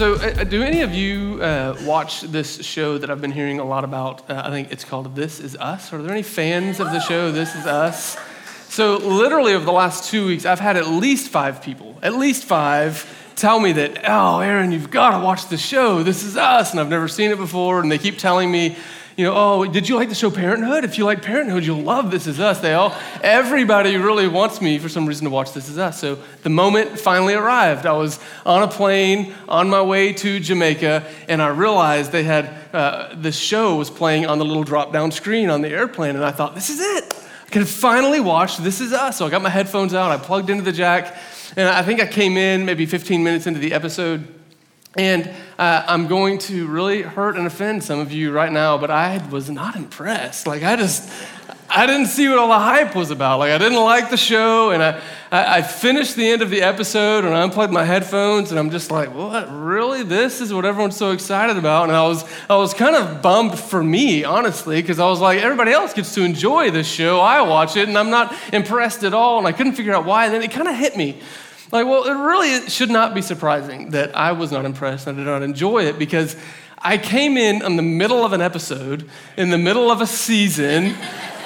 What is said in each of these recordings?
So, uh, do any of you uh, watch this show that I've been hearing a lot about? Uh, I think it's called This Is Us. Are there any fans of the show This Is Us? So, literally, over the last two weeks, I've had at least five people, at least five, tell me that, oh, Aaron, you've got to watch the show. This Is Us. And I've never seen it before. And they keep telling me, you know, oh, did you like the show Parenthood? If you like Parenthood, you'll love This Is Us. They all, everybody really wants me for some reason to watch This Is Us. So the moment finally arrived. I was on a plane on my way to Jamaica, and I realized they had uh, the show was playing on the little drop down screen on the airplane, and I thought, this is it. I can finally watch This Is Us. So I got my headphones out, I plugged into the jack, and I think I came in maybe 15 minutes into the episode and uh, I'm going to really hurt and offend some of you right now, but I was not impressed. Like, I just, I didn't see what all the hype was about. Like, I didn't like the show, and I, I, finished the end of the episode, and I unplugged my headphones, and I'm just like, what? Really? This is what everyone's so excited about? And I was, I was kind of bummed for me, honestly, because I was like, everybody else gets to enjoy this show. I watch it, and I'm not impressed at all, and I couldn't figure out why. And then it kind of hit me. Like, well, it really should not be surprising that I was not impressed and I did not enjoy it because I came in in the middle of an episode, in the middle of a season.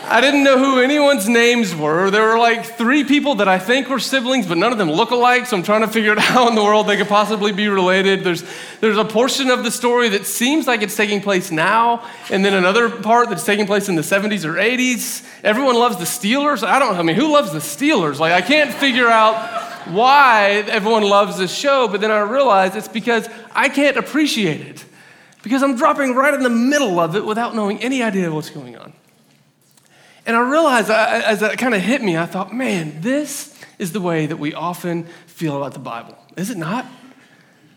I didn't know who anyone's names were. There were like three people that I think were siblings, but none of them look alike. So I'm trying to figure out how in the world they could possibly be related. There's, there's a portion of the story that seems like it's taking place now, and then another part that's taking place in the 70s or 80s. Everyone loves the Steelers. I don't, I mean, who loves the Steelers? Like, I can't figure out why everyone loves this show, but then I realized it's because I can't appreciate it. Because I'm dropping right in the middle of it without knowing any idea of what's going on. And I realized as that kind of hit me, I thought, man, this is the way that we often feel about the Bible, is it not?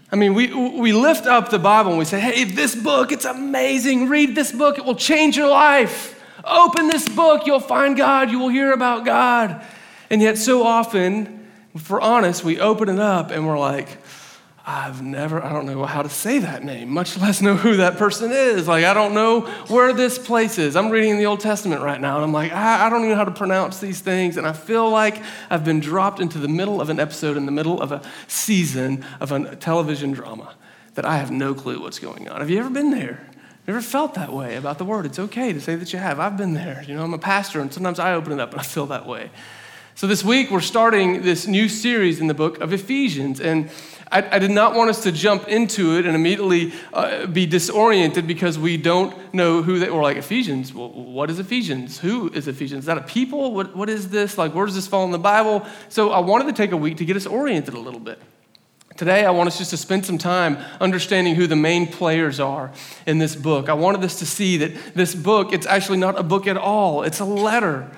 I mean, we, we lift up the Bible and we say, hey, this book, it's amazing. Read this book, it will change your life. Open this book, you'll find God, you will hear about God. And yet, so often, if we're honest, we open it up and we're like, I've never, I don't know how to say that name, much less know who that person is. Like, I don't know where this place is. I'm reading the Old Testament right now, and I'm like, I, I don't even know how to pronounce these things. And I feel like I've been dropped into the middle of an episode, in the middle of a season of a television drama that I have no clue what's going on. Have you ever been there? Ever felt that way about the word? It's okay to say that you have. I've been there. You know, I'm a pastor, and sometimes I open it up and I feel that way. So, this week we're starting this new series in the book of Ephesians. And I, I did not want us to jump into it and immediately uh, be disoriented because we don't know who they were like, Ephesians. Well, what is Ephesians? Who is Ephesians? Is that a people? What, what is this? Like, where does this fall in the Bible? So, I wanted to take a week to get us oriented a little bit. Today, I want us just to spend some time understanding who the main players are in this book. I wanted us to see that this book, it's actually not a book at all, it's a letter.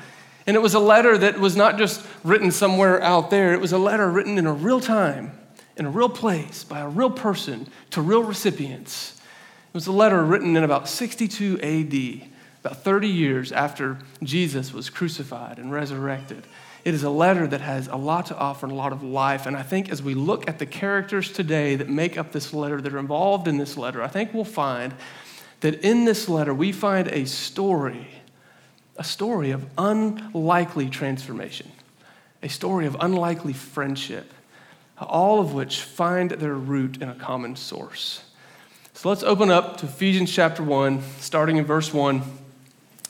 And it was a letter that was not just written somewhere out there, it was a letter written in a real time, in a real place, by a real person to real recipients. It was a letter written in about 62 AD, about 30 years after Jesus was crucified and resurrected. It is a letter that has a lot to offer and a lot of life. And I think as we look at the characters today that make up this letter, that are involved in this letter, I think we'll find that in this letter we find a story a story of unlikely transformation, a story of unlikely friendship, all of which find their root in a common source. So let's open up to Ephesians chapter 1, starting in verse 1.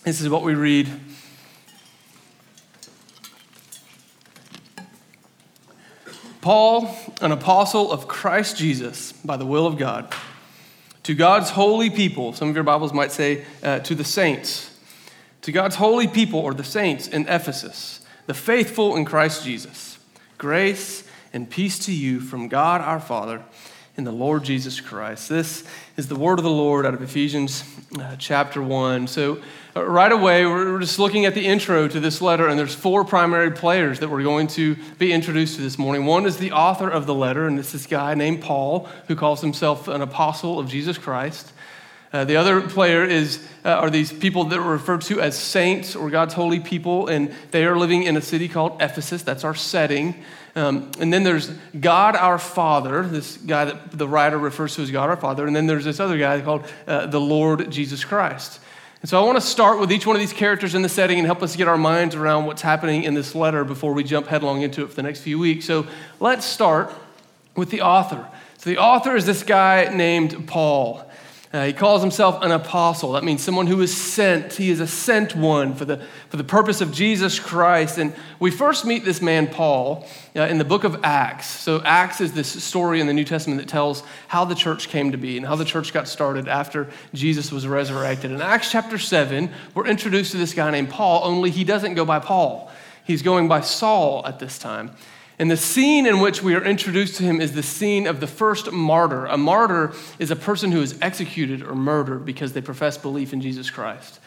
This is what we read. Paul, an apostle of Christ Jesus, by the will of God, to God's holy people, some of your Bibles might say uh, to the saints to God's holy people, or the saints in Ephesus, the faithful in Christ Jesus, grace and peace to you from God our Father and the Lord Jesus Christ. This is the word of the Lord out of Ephesians uh, chapter 1. So, uh, right away, we're just looking at the intro to this letter, and there's four primary players that we're going to be introduced to this morning. One is the author of the letter, and it's this guy named Paul, who calls himself an apostle of Jesus Christ. Uh, the other player is, uh, are these people that are referred to as saints or God's holy people, and they are living in a city called Ephesus. That's our setting. Um, and then there's God our Father, this guy that the writer refers to as God our Father. And then there's this other guy called uh, the Lord Jesus Christ. And so I want to start with each one of these characters in the setting and help us get our minds around what's happening in this letter before we jump headlong into it for the next few weeks. So let's start with the author. So the author is this guy named Paul. Uh, he calls himself an apostle. That means someone who is sent. He is a sent one for the, for the purpose of Jesus Christ. And we first meet this man, Paul, uh, in the book of Acts. So, Acts is this story in the New Testament that tells how the church came to be and how the church got started after Jesus was resurrected. In Acts chapter 7, we're introduced to this guy named Paul, only he doesn't go by Paul. He's going by Saul at this time. And the scene in which we are introduced to him is the scene of the first martyr. A martyr is a person who is executed or murdered because they profess belief in Jesus Christ.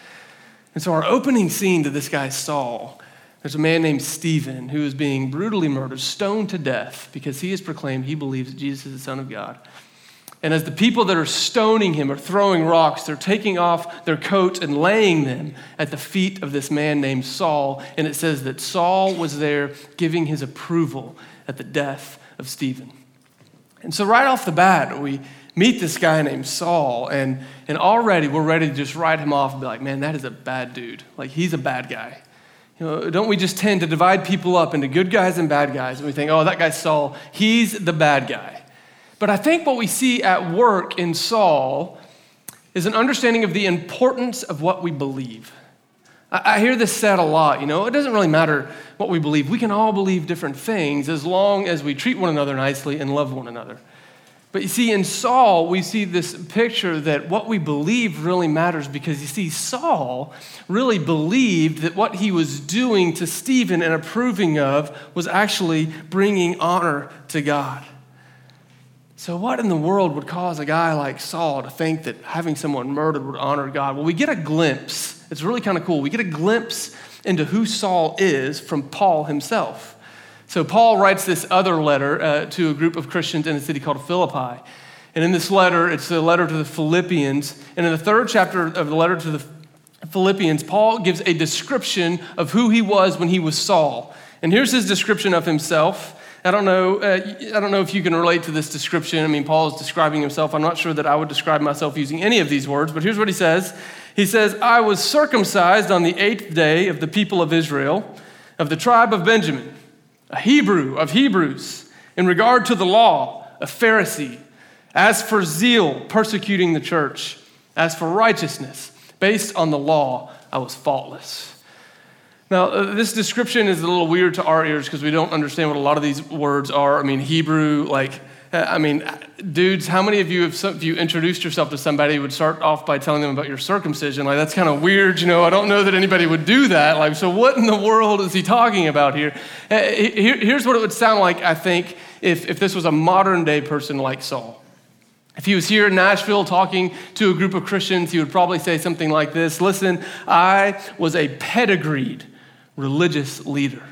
And so, our opening scene to this guy, Saul, there's a man named Stephen who is being brutally murdered, stoned to death, because he has proclaimed he believes Jesus is the Son of God. And as the people that are stoning him are throwing rocks, they're taking off their coats and laying them at the feet of this man named Saul. And it says that Saul was there giving his approval at the death of Stephen. And so, right off the bat, we meet this guy named Saul, and, and already we're ready to just write him off and be like, man, that is a bad dude. Like, he's a bad guy. You know, don't we just tend to divide people up into good guys and bad guys? And we think, oh, that guy's Saul, he's the bad guy. But I think what we see at work in Saul is an understanding of the importance of what we believe. I hear this said a lot, you know, it doesn't really matter what we believe. We can all believe different things as long as we treat one another nicely and love one another. But you see, in Saul, we see this picture that what we believe really matters because you see, Saul really believed that what he was doing to Stephen and approving of was actually bringing honor to God. So, what in the world would cause a guy like Saul to think that having someone murdered would honor God? Well, we get a glimpse. It's really kind of cool. We get a glimpse into who Saul is from Paul himself. So, Paul writes this other letter uh, to a group of Christians in a city called Philippi. And in this letter, it's a letter to the Philippians. And in the third chapter of the letter to the Philippians, Paul gives a description of who he was when he was Saul. And here's his description of himself. I don't know. Uh, I don't know if you can relate to this description. I mean, Paul is describing himself. I'm not sure that I would describe myself using any of these words, but here's what he says. He says, "I was circumcised on the eighth day of the people of Israel, of the tribe of Benjamin, a Hebrew of Hebrews, in regard to the law, a Pharisee. As for zeal, persecuting the church. As for righteousness, based on the law, I was faultless." Now, uh, this description is a little weird to our ears because we don't understand what a lot of these words are. I mean, Hebrew, like, uh, I mean, dudes, how many of you, if, some, if you introduced yourself to somebody, would start off by telling them about your circumcision? Like, that's kind of weird, you know. I don't know that anybody would do that. Like, so what in the world is he talking about here? Uh, here here's what it would sound like, I think, if, if this was a modern day person like Saul. If he was here in Nashville talking to a group of Christians, he would probably say something like this Listen, I was a pedigreed religious leader.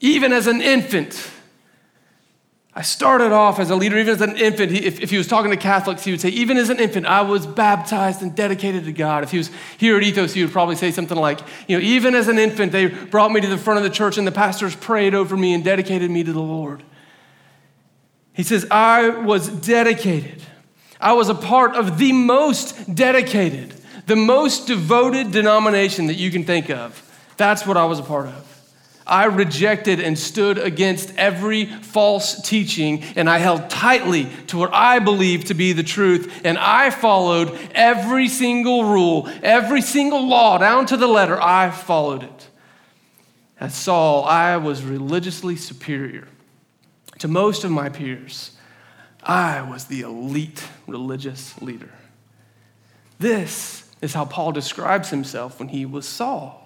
Even as an infant, I started off as a leader, even as an infant. He, if, if, he was talking to Catholics, he would say, Even as an infant, I was baptized and dedicated to God. If he was here at Ethos, he would probably say something like, You know, even as an infant, they brought me to the front of the church and the pastors prayed over me and dedicated me to the Lord. He says, I was dedicated. I was a part of the most dedicated, the most devoted denomination that you can think of. That's what I was a part of. I rejected and stood against every false teaching, and I held tightly to what I believed to be the truth, and I followed every single rule, every single law, down to the letter. I followed it. As Saul, I was religiously superior to most of my peers. I was the elite religious leader. This is how Paul describes himself when he was Saul.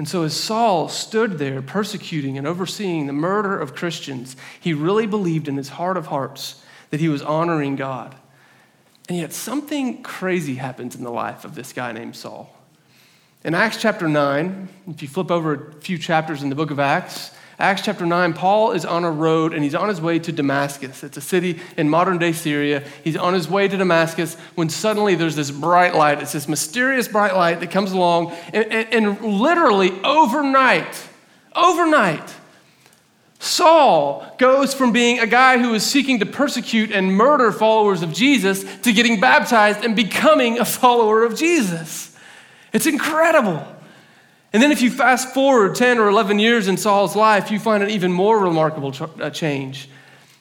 And so, as Saul stood there persecuting and overseeing the murder of Christians, he really believed in his heart of hearts that he was honoring God. And yet, something crazy happens in the life of this guy named Saul. In Acts chapter 9, if you flip over a few chapters in the book of Acts, Acts chapter 9, Paul is on a road and he's on his way to Damascus. It's a city in modern day Syria. He's on his way to Damascus when suddenly there's this bright light. It's this mysterious bright light that comes along, and, and, and literally overnight, overnight, Saul goes from being a guy who is seeking to persecute and murder followers of Jesus to getting baptized and becoming a follower of Jesus. It's incredible. And then if you fast forward 10 or 11 years in Saul's life, you find an even more remarkable uh, change.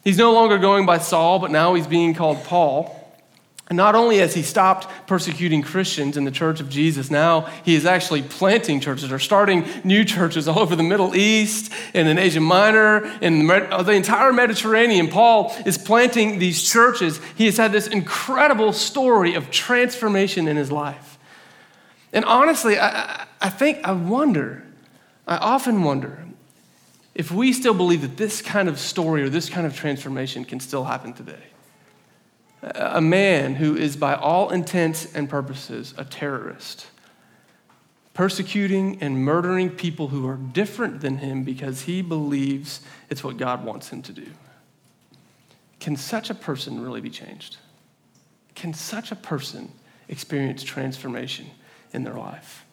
He's no longer going by Saul, but now he's being called Paul. And not only has he stopped persecuting Christians in the church of Jesus, now he is actually planting churches or starting new churches all over the Middle East and in Asia Minor and the entire Mediterranean. Paul is planting these churches. He has had this incredible story of transformation in his life. And honestly, I, I think, I wonder, I often wonder if we still believe that this kind of story or this kind of transformation can still happen today a man who is, by all intents and purposes, a terrorist, persecuting and murdering people who are different than him because he believes it's what God wants him to do. Can such a person really be changed? Can such a person experience transformation in their life?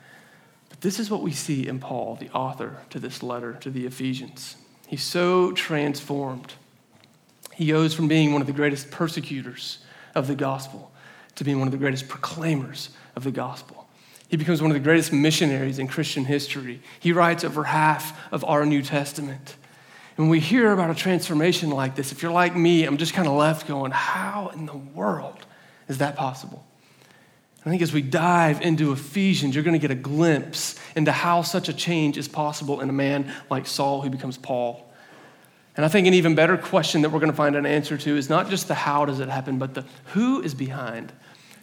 But this is what we see in Paul, the author to this letter to the Ephesians. He's so transformed he goes from being one of the greatest persecutors of the gospel to being one of the greatest proclaimers of the gospel. He becomes one of the greatest missionaries in Christian history. He writes over half of our New Testament. And when we hear about a transformation like this, if you're like me, I'm just kind of left going, how in the world is that possible? I think as we dive into Ephesians, you're going to get a glimpse into how such a change is possible in a man like Saul who becomes Paul. And I think an even better question that we're going to find an answer to is not just the how does it happen, but the who is behind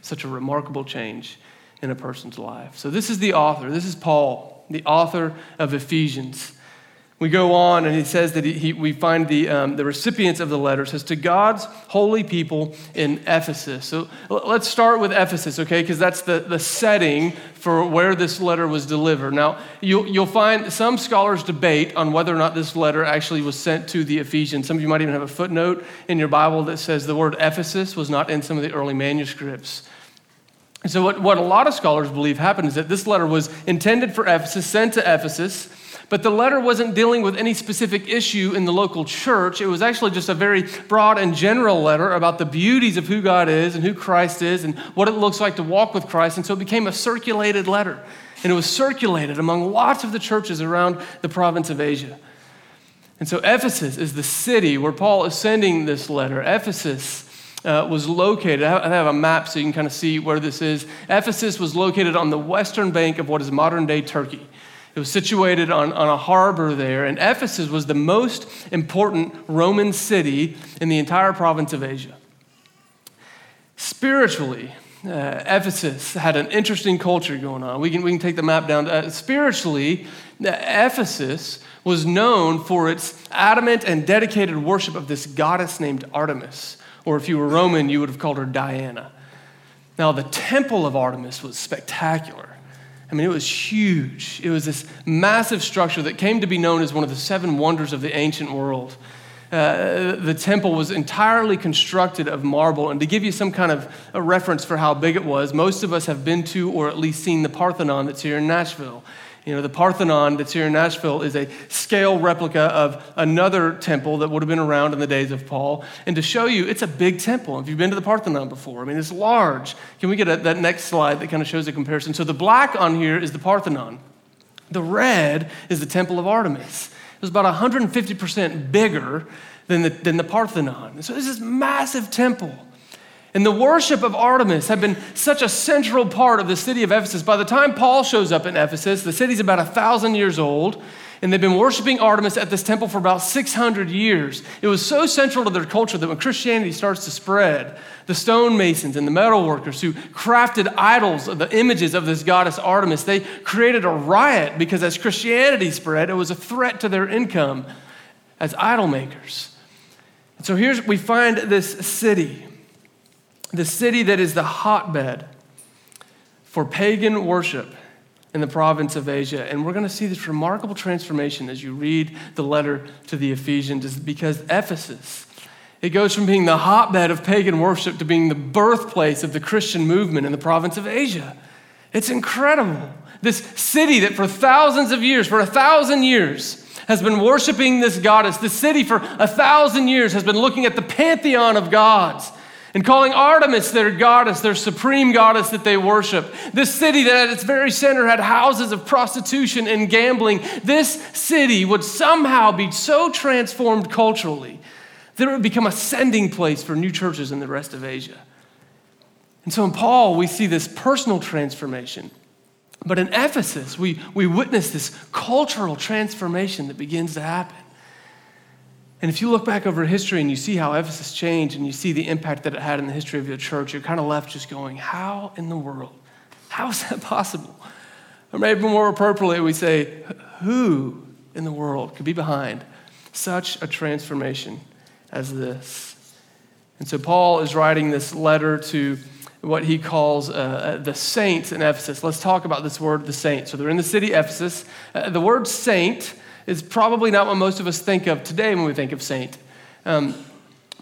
such a remarkable change in a person's life. So, this is the author. This is Paul, the author of Ephesians. We go on, and he says that he, he, we find the, um, the recipients of the letter says to God's holy people in Ephesus. So let's start with Ephesus, okay? Because that's the, the setting for where this letter was delivered. Now, you'll, you'll find some scholars debate on whether or not this letter actually was sent to the Ephesians. Some of you might even have a footnote in your Bible that says the word Ephesus was not in some of the early manuscripts. and So, what, what a lot of scholars believe happened is that this letter was intended for Ephesus, sent to Ephesus. But the letter wasn't dealing with any specific issue in the local church. It was actually just a very broad and general letter about the beauties of who God is and who Christ is and what it looks like to walk with Christ. And so it became a circulated letter. And it was circulated among lots of the churches around the province of Asia. And so Ephesus is the city where Paul is sending this letter. Ephesus uh, was located, I have a map so you can kind of see where this is. Ephesus was located on the western bank of what is modern day Turkey. It was situated on, on a harbor there, and Ephesus was the most important Roman city in the entire province of Asia. Spiritually, uh, Ephesus had an interesting culture going on. We can, we can take the map down. Uh, spiritually, Ephesus was known for its adamant and dedicated worship of this goddess named Artemis, or if you were Roman, you would have called her Diana. Now, the temple of Artemis was spectacular. I mean, it was huge. It was this massive structure that came to be known as one of the seven wonders of the ancient world. Uh, the temple was entirely constructed of marble. And to give you some kind of a reference for how big it was, most of us have been to or at least seen the Parthenon that's here in Nashville. You know, the Parthenon that's here in Nashville is a scale replica of another temple that would have been around in the days of Paul. And to show you, it's a big temple. If you've been to the Parthenon before, I mean, it's large. Can we get a, that next slide that kind of shows a comparison? So the black on here is the Parthenon, the red is the Temple of Artemis. It was about 150% bigger than the, than the Parthenon. So this is massive temple. And the worship of Artemis had been such a central part of the city of Ephesus. By the time Paul shows up in Ephesus, the city's about a thousand years old, and they've been worshiping Artemis at this temple for about 600 years. It was so central to their culture that when Christianity starts to spread, the stonemasons and the metalworkers who crafted idols of the images of this goddess Artemis, they created a riot because as Christianity spread, it was a threat to their income as idol makers. And so here's we find this city the city that is the hotbed for pagan worship in the province of Asia. And we're going to see this remarkable transformation as you read the letter to the Ephesians, because Ephesus, it goes from being the hotbed of pagan worship to being the birthplace of the Christian movement in the province of Asia. It's incredible. This city that for thousands of years, for a thousand years, has been worshiping this goddess. This city for a thousand years has been looking at the pantheon of gods and calling Artemis their goddess, their supreme goddess that they worship. This city that at its very center had houses of prostitution and gambling, this city would somehow be so transformed culturally that it would become a sending place for new churches in the rest of Asia. And so in Paul, we see this personal transformation. But in Ephesus, we, we witness this cultural transformation that begins to happen. And if you look back over history and you see how Ephesus changed and you see the impact that it had in the history of your church, you're kind of left just going, how in the world? How is that possible? Or maybe more appropriately, we say, who in the world could be behind such a transformation as this? And so Paul is writing this letter to what he calls uh, uh, the saints in Ephesus. Let's talk about this word, the saints. So they're in the city Ephesus. Uh, the word saint is probably not what most of us think of today when we think of saint. Um,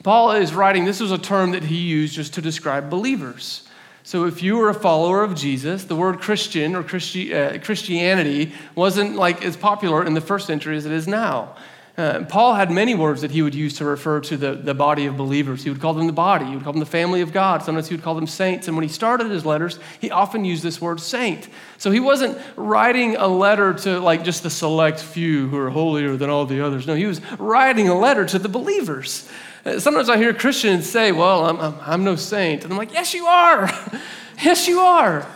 Paul is writing, this was a term that he used just to describe believers. So, if you were a follower of Jesus, the word Christian or Christi- uh, Christianity wasn't like as popular in the first century as it is now. Uh, Paul had many words that he would use to refer to the, the body of believers. He would call them the body, he would call them the family of God. Sometimes he would call them saints. And when he started his letters, he often used this word saint. So he wasn't writing a letter to like just the select few who are holier than all the others. No, he was writing a letter to the believers. Uh, sometimes I hear Christians say, Well, I'm, I'm, I'm no saint. And I'm like, Yes, you are. yes, you are.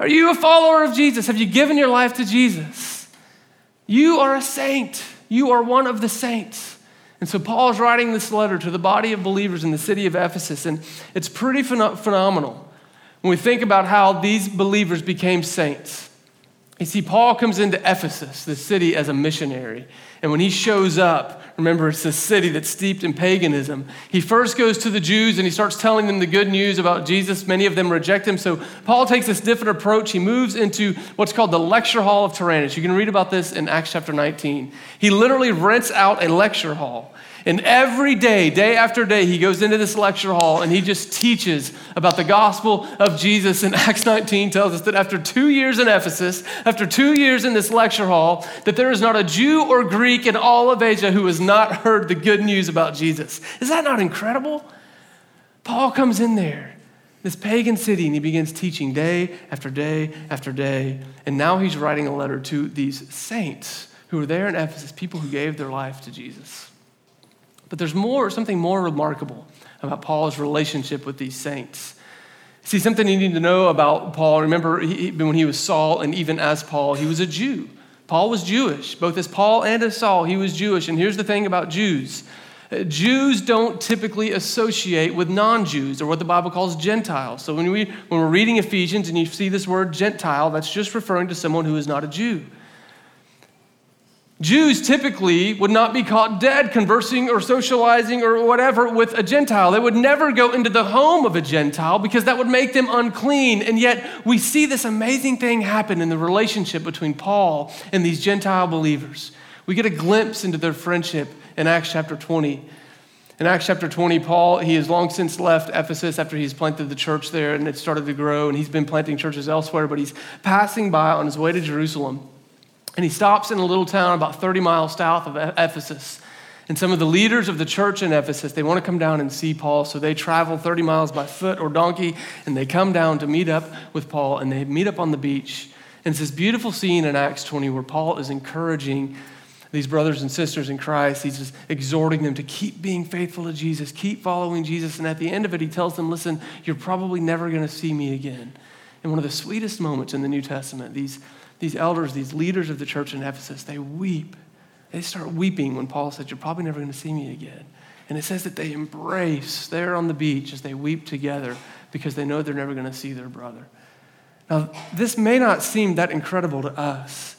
Are you a follower of Jesus? Have you given your life to Jesus? You are a saint. You are one of the saints. And so Paul is writing this letter to the body of believers in the city of Ephesus, and it's pretty phen- phenomenal when we think about how these believers became saints. You see, Paul comes into Ephesus, the city, as a missionary. And when he shows up, remember it's a city that's steeped in paganism. He first goes to the Jews and he starts telling them the good news about Jesus. Many of them reject him. So Paul takes this different approach. He moves into what's called the lecture hall of Tyrannus. You can read about this in Acts chapter 19. He literally rents out a lecture hall. And every day, day after day, he goes into this lecture hall and he just teaches about the gospel of Jesus. And Acts 19 tells us that after two years in Ephesus, after two years in this lecture hall, that there is not a Jew or Greek in all of Asia who has not heard the good news about Jesus. Is that not incredible? Paul comes in there, this pagan city, and he begins teaching day after day after day. And now he's writing a letter to these saints who are there in Ephesus, people who gave their life to Jesus. But there's more, something more remarkable about Paul's relationship with these saints. See, something you need to know about Paul. Remember, he, when he was Saul, and even as Paul, he was a Jew. Paul was Jewish. Both as Paul and as Saul, he was Jewish. And here's the thing about Jews uh, Jews don't typically associate with non Jews or what the Bible calls Gentiles. So when, we, when we're reading Ephesians and you see this word Gentile, that's just referring to someone who is not a Jew. Jews typically would not be caught dead conversing or socializing or whatever with a Gentile. They would never go into the home of a Gentile because that would make them unclean. And yet, we see this amazing thing happen in the relationship between Paul and these Gentile believers. We get a glimpse into their friendship in Acts chapter 20. In Acts chapter 20, Paul, he has long since left Ephesus after he's planted the church there and it started to grow, and he's been planting churches elsewhere, but he's passing by on his way to Jerusalem. And he stops in a little town about 30 miles south of Ephesus. And some of the leaders of the church in Ephesus, they want to come down and see Paul. So they travel 30 miles by foot or donkey, and they come down to meet up with Paul, and they meet up on the beach. And it's this beautiful scene in Acts 20 where Paul is encouraging these brothers and sisters in Christ. He's just exhorting them to keep being faithful to Jesus, keep following Jesus. And at the end of it, he tells them, listen, you're probably never going to see me again. And one of the sweetest moments in the New Testament, these these elders, these leaders of the church in Ephesus, they weep. They start weeping when Paul said, You're probably never going to see me again. And it says that they embrace there on the beach as they weep together because they know they're never going to see their brother. Now, this may not seem that incredible to us,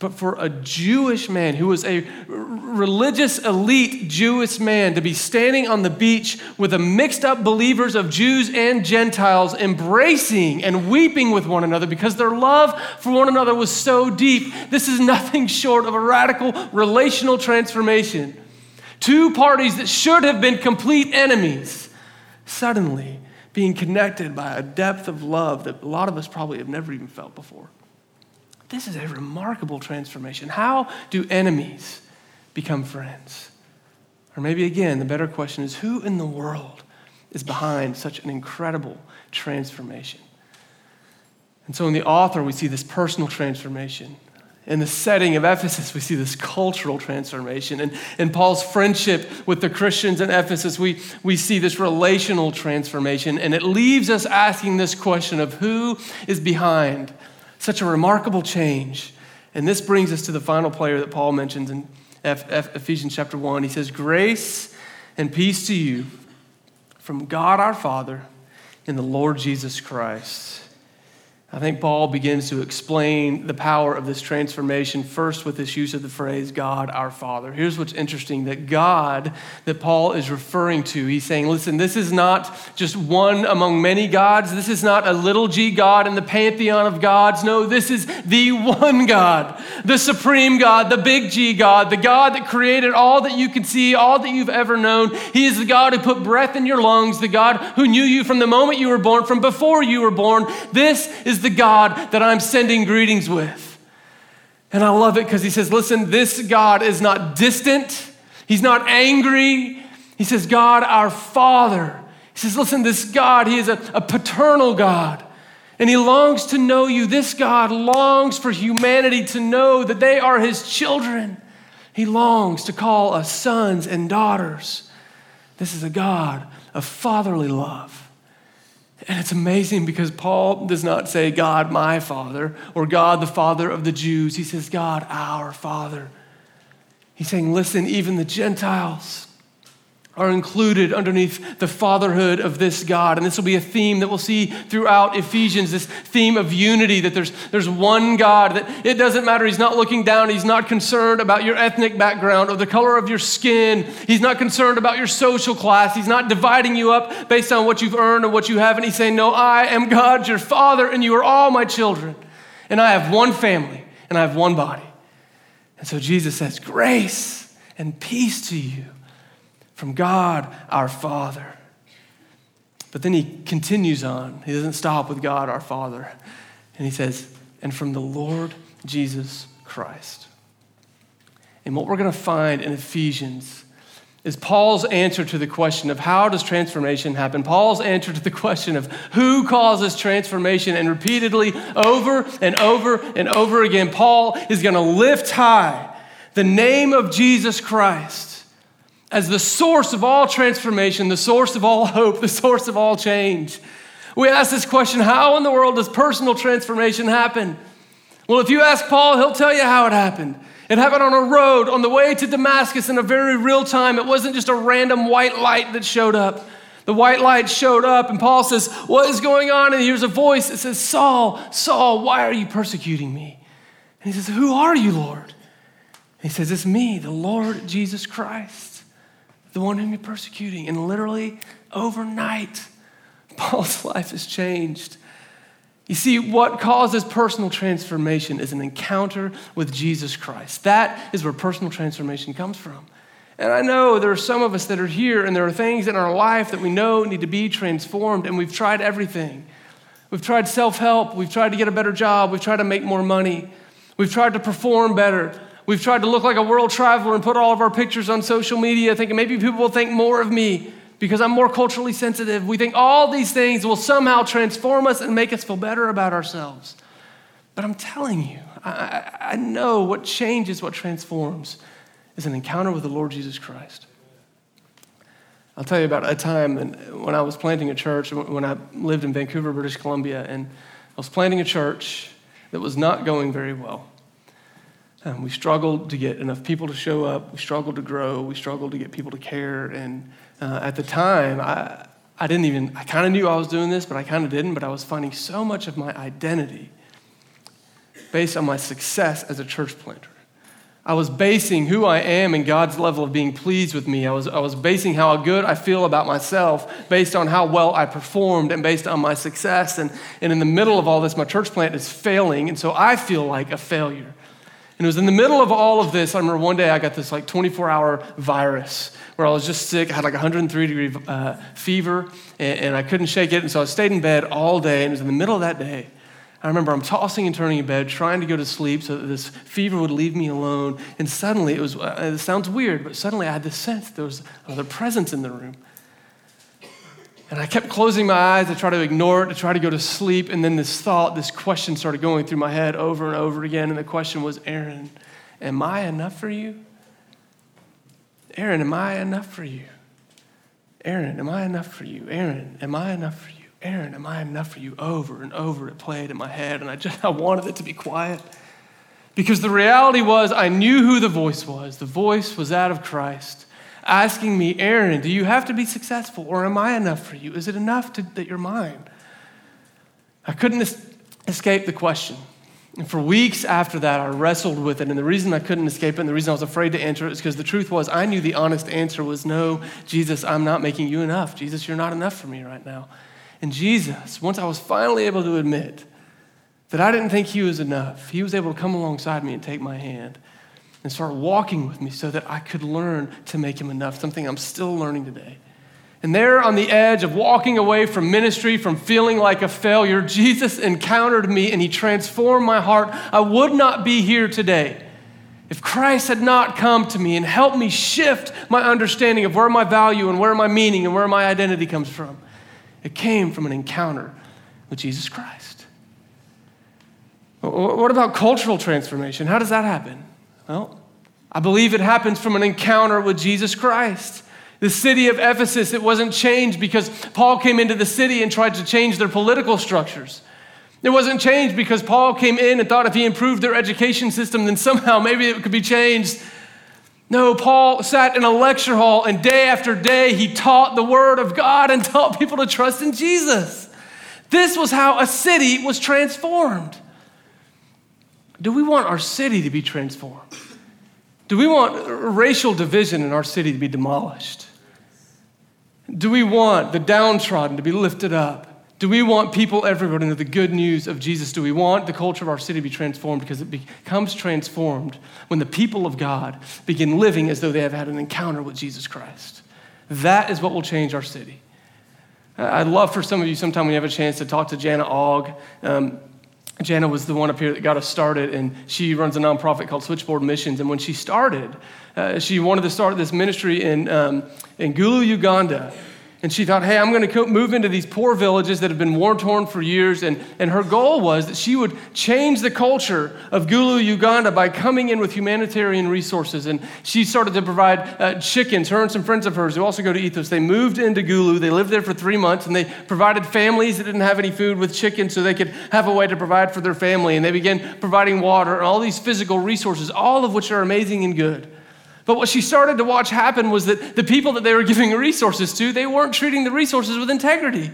but for a Jewish man who was a religious elite Jewish man to be standing on the beach with a mixed up believers of Jews and Gentiles embracing and weeping with one another because their love for one another was so deep, this is nothing short of a radical relational transformation. Two parties that should have been complete enemies suddenly being connected by a depth of love that a lot of us probably have never even felt before. This is a remarkable transformation. How do enemies become friends? Or maybe again, the better question is who in the world is behind such an incredible transformation? And so in the author, we see this personal transformation. in the setting of Ephesus, we see this cultural transformation. And in Paul's friendship with the Christians in Ephesus, we, we see this relational transformation. And it leaves us asking this question of who is behind such a remarkable change. And this brings us to the final player that Paul mentions in Ephesians chapter 1. He says, Grace and peace to you from God our Father and the Lord Jesus Christ. I think Paul begins to explain the power of this transformation first with this use of the phrase, God our Father. Here's what's interesting that God that Paul is referring to, he's saying, listen, this is not just one among many gods. This is not a little g God in the pantheon of gods. No, this is the one God, the supreme God, the big G God, the God that created all that you can see, all that you've ever known. He is the God who put breath in your lungs, the God who knew you from the moment you were born, from before you were born. This is the God that I'm sending greetings with. And I love it because he says, listen, this God is not distant, he's not angry. He says, God, our Father. He says, listen, this God, he is a, a paternal God. And he longs to know you. This God longs for humanity to know that they are his children. He longs to call us sons and daughters. This is a God of fatherly love. And it's amazing because Paul does not say, God, my Father, or God, the Father of the Jews. He says, God, our Father. He's saying, listen, even the Gentiles, are included underneath the fatherhood of this God. And this will be a theme that we'll see throughout Ephesians this theme of unity that there's, there's one God, that it doesn't matter. He's not looking down, He's not concerned about your ethnic background or the color of your skin. He's not concerned about your social class. He's not dividing you up based on what you've earned or what you haven't. He's saying, No, I am God, your Father, and you are all my children. And I have one family and I have one body. And so Jesus says, Grace and peace to you from God our Father. But then he continues on. He doesn't stop with God our Father. And he says, and from the Lord Jesus Christ. And what we're going to find in Ephesians is Paul's answer to the question of how does transformation happen? Paul's answer to the question of who causes transformation, and repeatedly, over and over and over again, Paul is going to lift high the name of Jesus Christ as the source of all transformation, the source of all hope, the source of all change. We ask this question how in the world does personal transformation happen? Well, if you ask Paul, he'll tell you how it happened. It happened on a road on the way to Damascus in a very real time. It wasn't just a random white light that showed up. The white light showed up, and Paul says, What is going on? And he hears a voice that says, Saul, Saul, why are you persecuting me? And he says, Who are you, Lord? And he says, It's me, the Lord Jesus Christ the one whom you're persecuting. And literally, overnight, Paul's life has changed. You see, what causes personal transformation is an encounter with Jesus Christ. That is where personal transformation comes from. And I know there are some of us that are here, and there are things in our life that we know need to be transformed, and we've tried everything. We've tried self help, we've tried to get a better job, we've tried to make more money, we've tried to perform better, We've tried to look like a world traveler and put all of our pictures on social media, thinking maybe people will think more of me because I'm more culturally sensitive. We think all these things will somehow transform us and make us feel better about ourselves. But I'm telling you, I, I know what changes, what transforms, is an encounter with the Lord Jesus Christ. I'll tell you about a time when I was planting a church, when I lived in Vancouver, British Columbia, and I was planting a church that was not going very well. Um, we struggled to get enough people to show up. We struggled to grow. We struggled to get people to care. And uh, at the time, I, I didn't even, I kind of knew I was doing this, but I kind of didn't. But I was finding so much of my identity based on my success as a church planter. I was basing who I am and God's level of being pleased with me. I was, I was basing how good I feel about myself based on how well I performed and based on my success. And, and in the middle of all this, my church plant is failing. And so I feel like a failure. And it was in the middle of all of this. I remember one day I got this like 24 hour virus where I was just sick. I had like 103 degree uh, fever and, and, I couldn't shake it. And so I stayed in bed all day. And it was in the middle of that day. I remember I'm tossing and turning in bed, trying to go to sleep so that this fever would leave me alone. And suddenly, it was, uh, it sounds weird, but suddenly I had this sense there was another presence in the room. And I kept closing my eyes to try to ignore it, to try to go to sleep. And then this thought, this question started going through my head over and over again. And the question was, Aaron, am I enough for you? Aaron, am I enough for you? Aaron, am I enough for you? Aaron, am I enough for you? Aaron, am I enough for you? Over and over it played in my head, and I just I wanted it to be quiet. Because the reality was I knew who the voice was. The voice was that of Christ asking me, Aaron, do you have to be successful or am I enough for you? Is it enough to, that you're mine? I couldn't es- escape the question. And for weeks after that, I wrestled with it. And the reason I couldn't escape it and the reason I was afraid to answer it is because the truth was I knew the honest answer was no, Jesus, I'm not making you enough. Jesus, you're not enough for me right now. And Jesus, once I was finally able to admit that I didn't think he was enough, he was able to come alongside me and take my hand and start walking with me so that I could learn to make him enough, something I'm still learning today. And there on the edge of walking away from ministry, from feeling like a failure, Jesus encountered me and he transformed my heart. I would not be here today if Christ had not come to me and helped me shift my understanding of where my value and where my meaning and where my identity comes from. It came from an encounter with Jesus Christ. What about cultural transformation? How does that happen? Well, I believe it happens from an encounter with Jesus Christ. The city of Ephesus, it wasn't changed because Paul came into the city and tried to change their political structures. It wasn't changed because Paul came in and thought if he improved their education system, then somehow maybe it could be changed. No, Paul sat in a lecture hall and day after day he taught the word of God and taught people to trust in Jesus. This was how a city was transformed. Do we want our city to be transformed? Do we want racial division in our city to be demolished? Do we want the downtrodden to be lifted up? Do we want people everywhere to know the good news of Jesus? Do we want the culture of our city to be transformed? Because it becomes transformed when the people of God begin living as though they have had an encounter with Jesus Christ. That is what will change our city. I'd love for some of you sometime when you have a chance to talk to Jana Ogg. Um, Jana was the one up here that got us started, and she runs a nonprofit called Switchboard Missions. And when she started, uh, she wanted to start this ministry in, um, in Gulu, Uganda. And she thought, hey, I'm going to move into these poor villages that have been war torn for years. And, and her goal was that she would change the culture of Gulu, Uganda by coming in with humanitarian resources. And she started to provide uh, chickens. Her and some friends of hers who also go to Ethos, they moved into Gulu. They lived there for three months and they provided families that didn't have any food with chickens so they could have a way to provide for their family. And they began providing water and all these physical resources, all of which are amazing and good. But what she started to watch happen was that the people that they were giving resources to, they weren't treating the resources with integrity.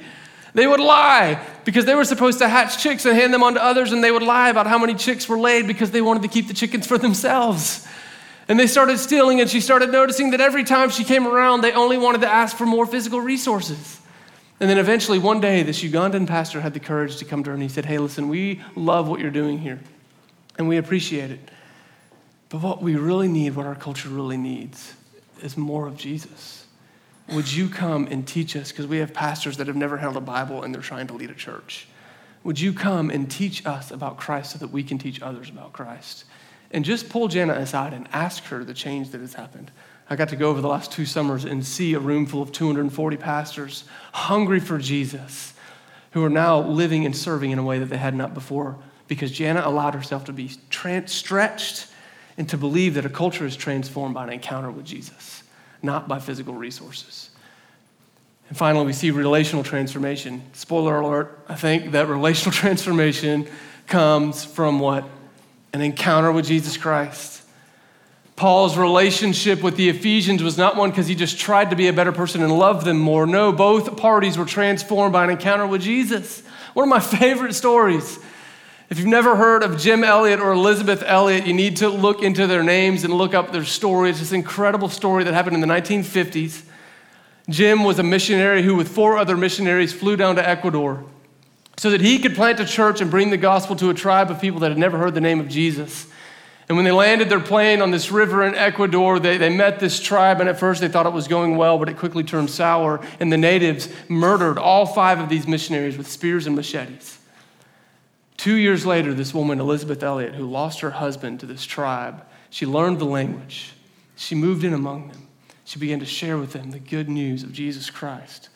They would lie because they were supposed to hatch chicks and hand them on to others, and they would lie about how many chicks were laid because they wanted to keep the chickens for themselves. And they started stealing, and she started noticing that every time she came around, they only wanted to ask for more physical resources. And then eventually, one day, this Ugandan pastor had the courage to come to her and he said, Hey, listen, we love what you're doing here, and we appreciate it. But what we really need, what our culture really needs, is more of Jesus. Would you come and teach us? Because we have pastors that have never held a Bible and they're trying to lead a church. Would you come and teach us about Christ so that we can teach others about Christ? And just pull Jana aside and ask her the change that has happened. I got to go over the last two summers and see a room full of 240 pastors hungry for Jesus who are now living and serving in a way that they had not before because Jana allowed herself to be stretched and to believe that a culture is transformed by an encounter with Jesus, not by physical resources. And finally, we see relational transformation. Spoiler alert, I think that relational transformation comes from what? An encounter with Jesus Christ. Paul's relationship with the Ephesians was not one because he just tried to be a better person and love them more. No, both parties were transformed by an encounter with Jesus. One of my favorite stories if you've never heard of Jim Elliot or Elisabeth Elliot, you need to look into their names and look up their story. It's this incredible story that happened in the 1950s. Jim was a missionary who, with four other missionaries, flew down to Ecuador so that he could plant a church and bring the gospel to a tribe of people that had never heard the name of Jesus. And when they landed their plane on this river in Ecuador, they, they met this tribe, and at first they thought it was going well, but it quickly turned sour, and the natives murdered all five of these missionaries with spears and machetes. Two years later, this woman, Elisabeth Elliot, who lost her husband to this tribe, she learned the language. She moved in among them. She began to share with them the good news of Jesus Christ.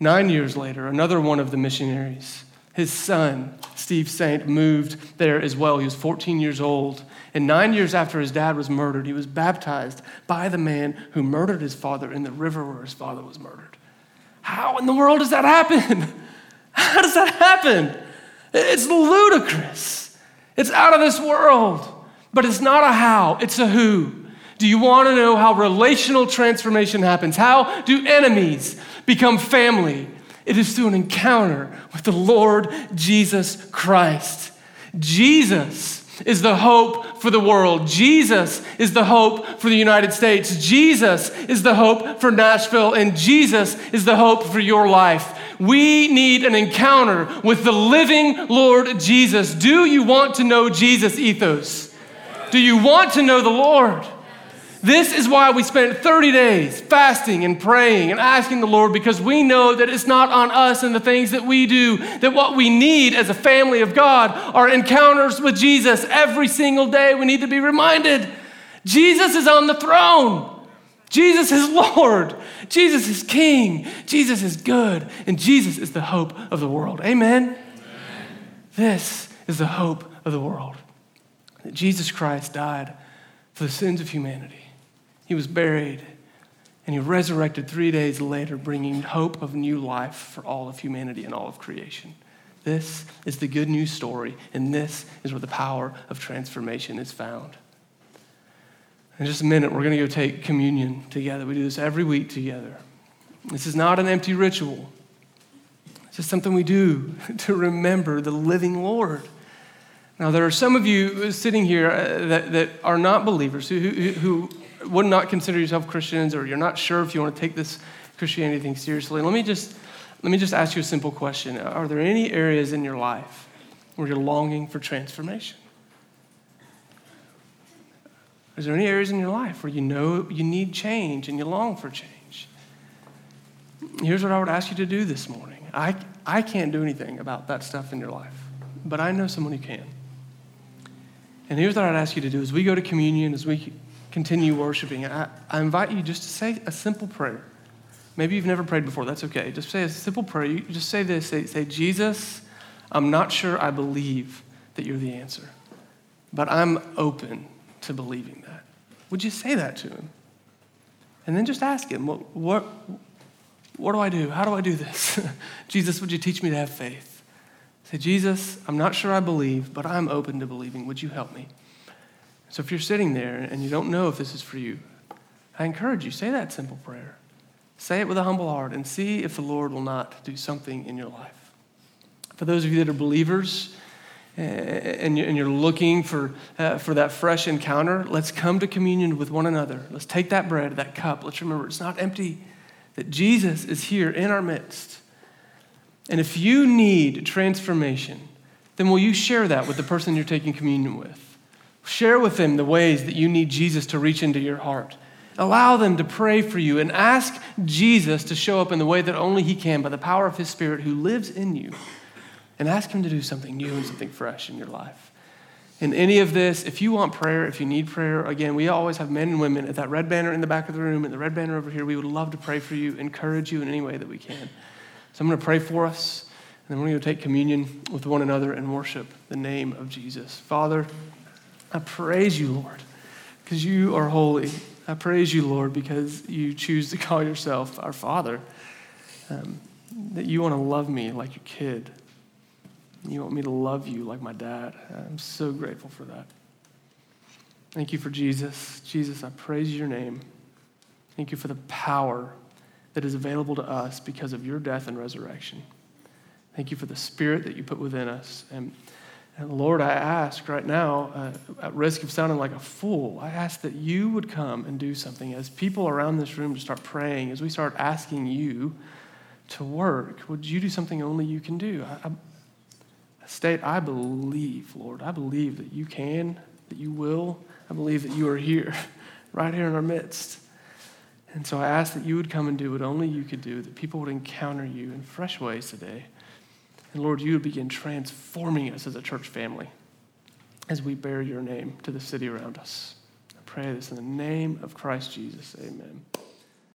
Nine years later, another one of the missionaries, his son, Steve Saint, moved there as well. He was 14 years old. And nine years after his dad was murdered, he was baptized by the man who murdered his father in the river where his father was murdered. How in the world does that happen? How does that happen? It's ludicrous. It's out of this world. But it's not a how, it's a who. Do you want to know how relational transformation happens? How do enemies become family? It is through an encounter with the Lord Jesus Christ. Jesus is the hope for the world. Jesus is the hope for the United States. Jesus is the hope for Nashville, and Jesus is the hope for your life. We need an encounter with the living Lord Jesus. Do you want to know Jesus ethos? Do you want to know the Lord? This is why we spent 30 days fasting and praying and asking the Lord because we know that it's not on us and the things that we do, that what we need as a family of God are encounters with Jesus every single day. We need to be reminded Jesus is on the throne. Jesus is Lord. Jesus is King. Jesus is good. And Jesus is the hope of the world. Amen? Amen. This is the hope of the world. That Jesus Christ died for the sins of humanity he was buried, and he resurrected three days later, bringing hope of new life for all of humanity and all of creation. This is the good news story, and this is where the power of transformation is found. In just a minute, we're going to go take communion together. We do this every week together. This is not an empty ritual, it's just something we do to remember the living Lord. Now, there are some of you sitting here uh, that, that are not believers who, who, who would not consider yourself Christians or you're not sure if you want to take this Christianity thing seriously, let me just let me just ask you a simple question. Are there any areas in your life where you're longing for transformation? Is there any areas in your life where you know you need change and you long for change? Here's what I would ask you to do this morning. I, I can't do anything about that stuff in your life, but I know someone who can. And here's what I'd ask you to do as we go to communion, as we continue worshiping, I, I invite you just to say a simple prayer. Maybe you've never prayed before, that's okay. Just say a simple prayer. You just say this say, say, Jesus, I'm not sure I believe that you're the answer, but I'm open to believing. Would you say that to him? And then just ask him, what, what, what do I do? How do I do this? Jesus, would you teach me to have faith? Say, Jesus, I'm not sure I believe, but I'm open to believing. Would you help me? So if you're sitting there and you don't know if this is for you, I encourage you, say that simple prayer. Say it with a humble heart and see if the Lord will not do something in your life. For those of you that are believers and you're looking for, uh, for that fresh encounter, let's come to communion with one another. Let's take that bread, that cup. Let's remember it's not empty, that Jesus is here in our midst. And if you need transformation, then will you share that with the person you're taking communion with? Share with them the ways that you need Jesus to reach into your heart. Allow them to pray for you and ask Jesus to show up in the way that only He can by the power of His Spirit who lives in you. And ask Him to do something new and something fresh in your life. In any of this, if you want prayer, if you need prayer, again, we always have men and women at that red banner in the back of the room and the red banner over here. We would love to pray for you, encourage you in any way that we can. So I'm going to pray for us, and then we're going to take communion with one another and worship the name of Jesus. Father, I praise you, Lord, because you are holy. I praise you, Lord, because you choose to call yourself our Father. Um, that you want to love me like your kid. You want me to love you like my dad. I'm so grateful for that. Thank you for Jesus. Jesus, I praise your name. Thank you for the power that is available to us because of your death and resurrection. Thank you for the spirit that you put within us. And and Lord, I ask right now, uh, at risk of sounding like a fool, I ask that you would come and do something as people around this room start praying, as we start asking you to work. Would you do something only you can do? I, state, I believe, Lord. I believe that you can, that you will. I believe that you are here, right here in our midst. And so I ask that you would come and do what only you could do, that people would encounter you in fresh ways today. And Lord, you would begin transforming us as a church family as we bear your name to the city around us. I pray this in the name of Christ Jesus. Amen.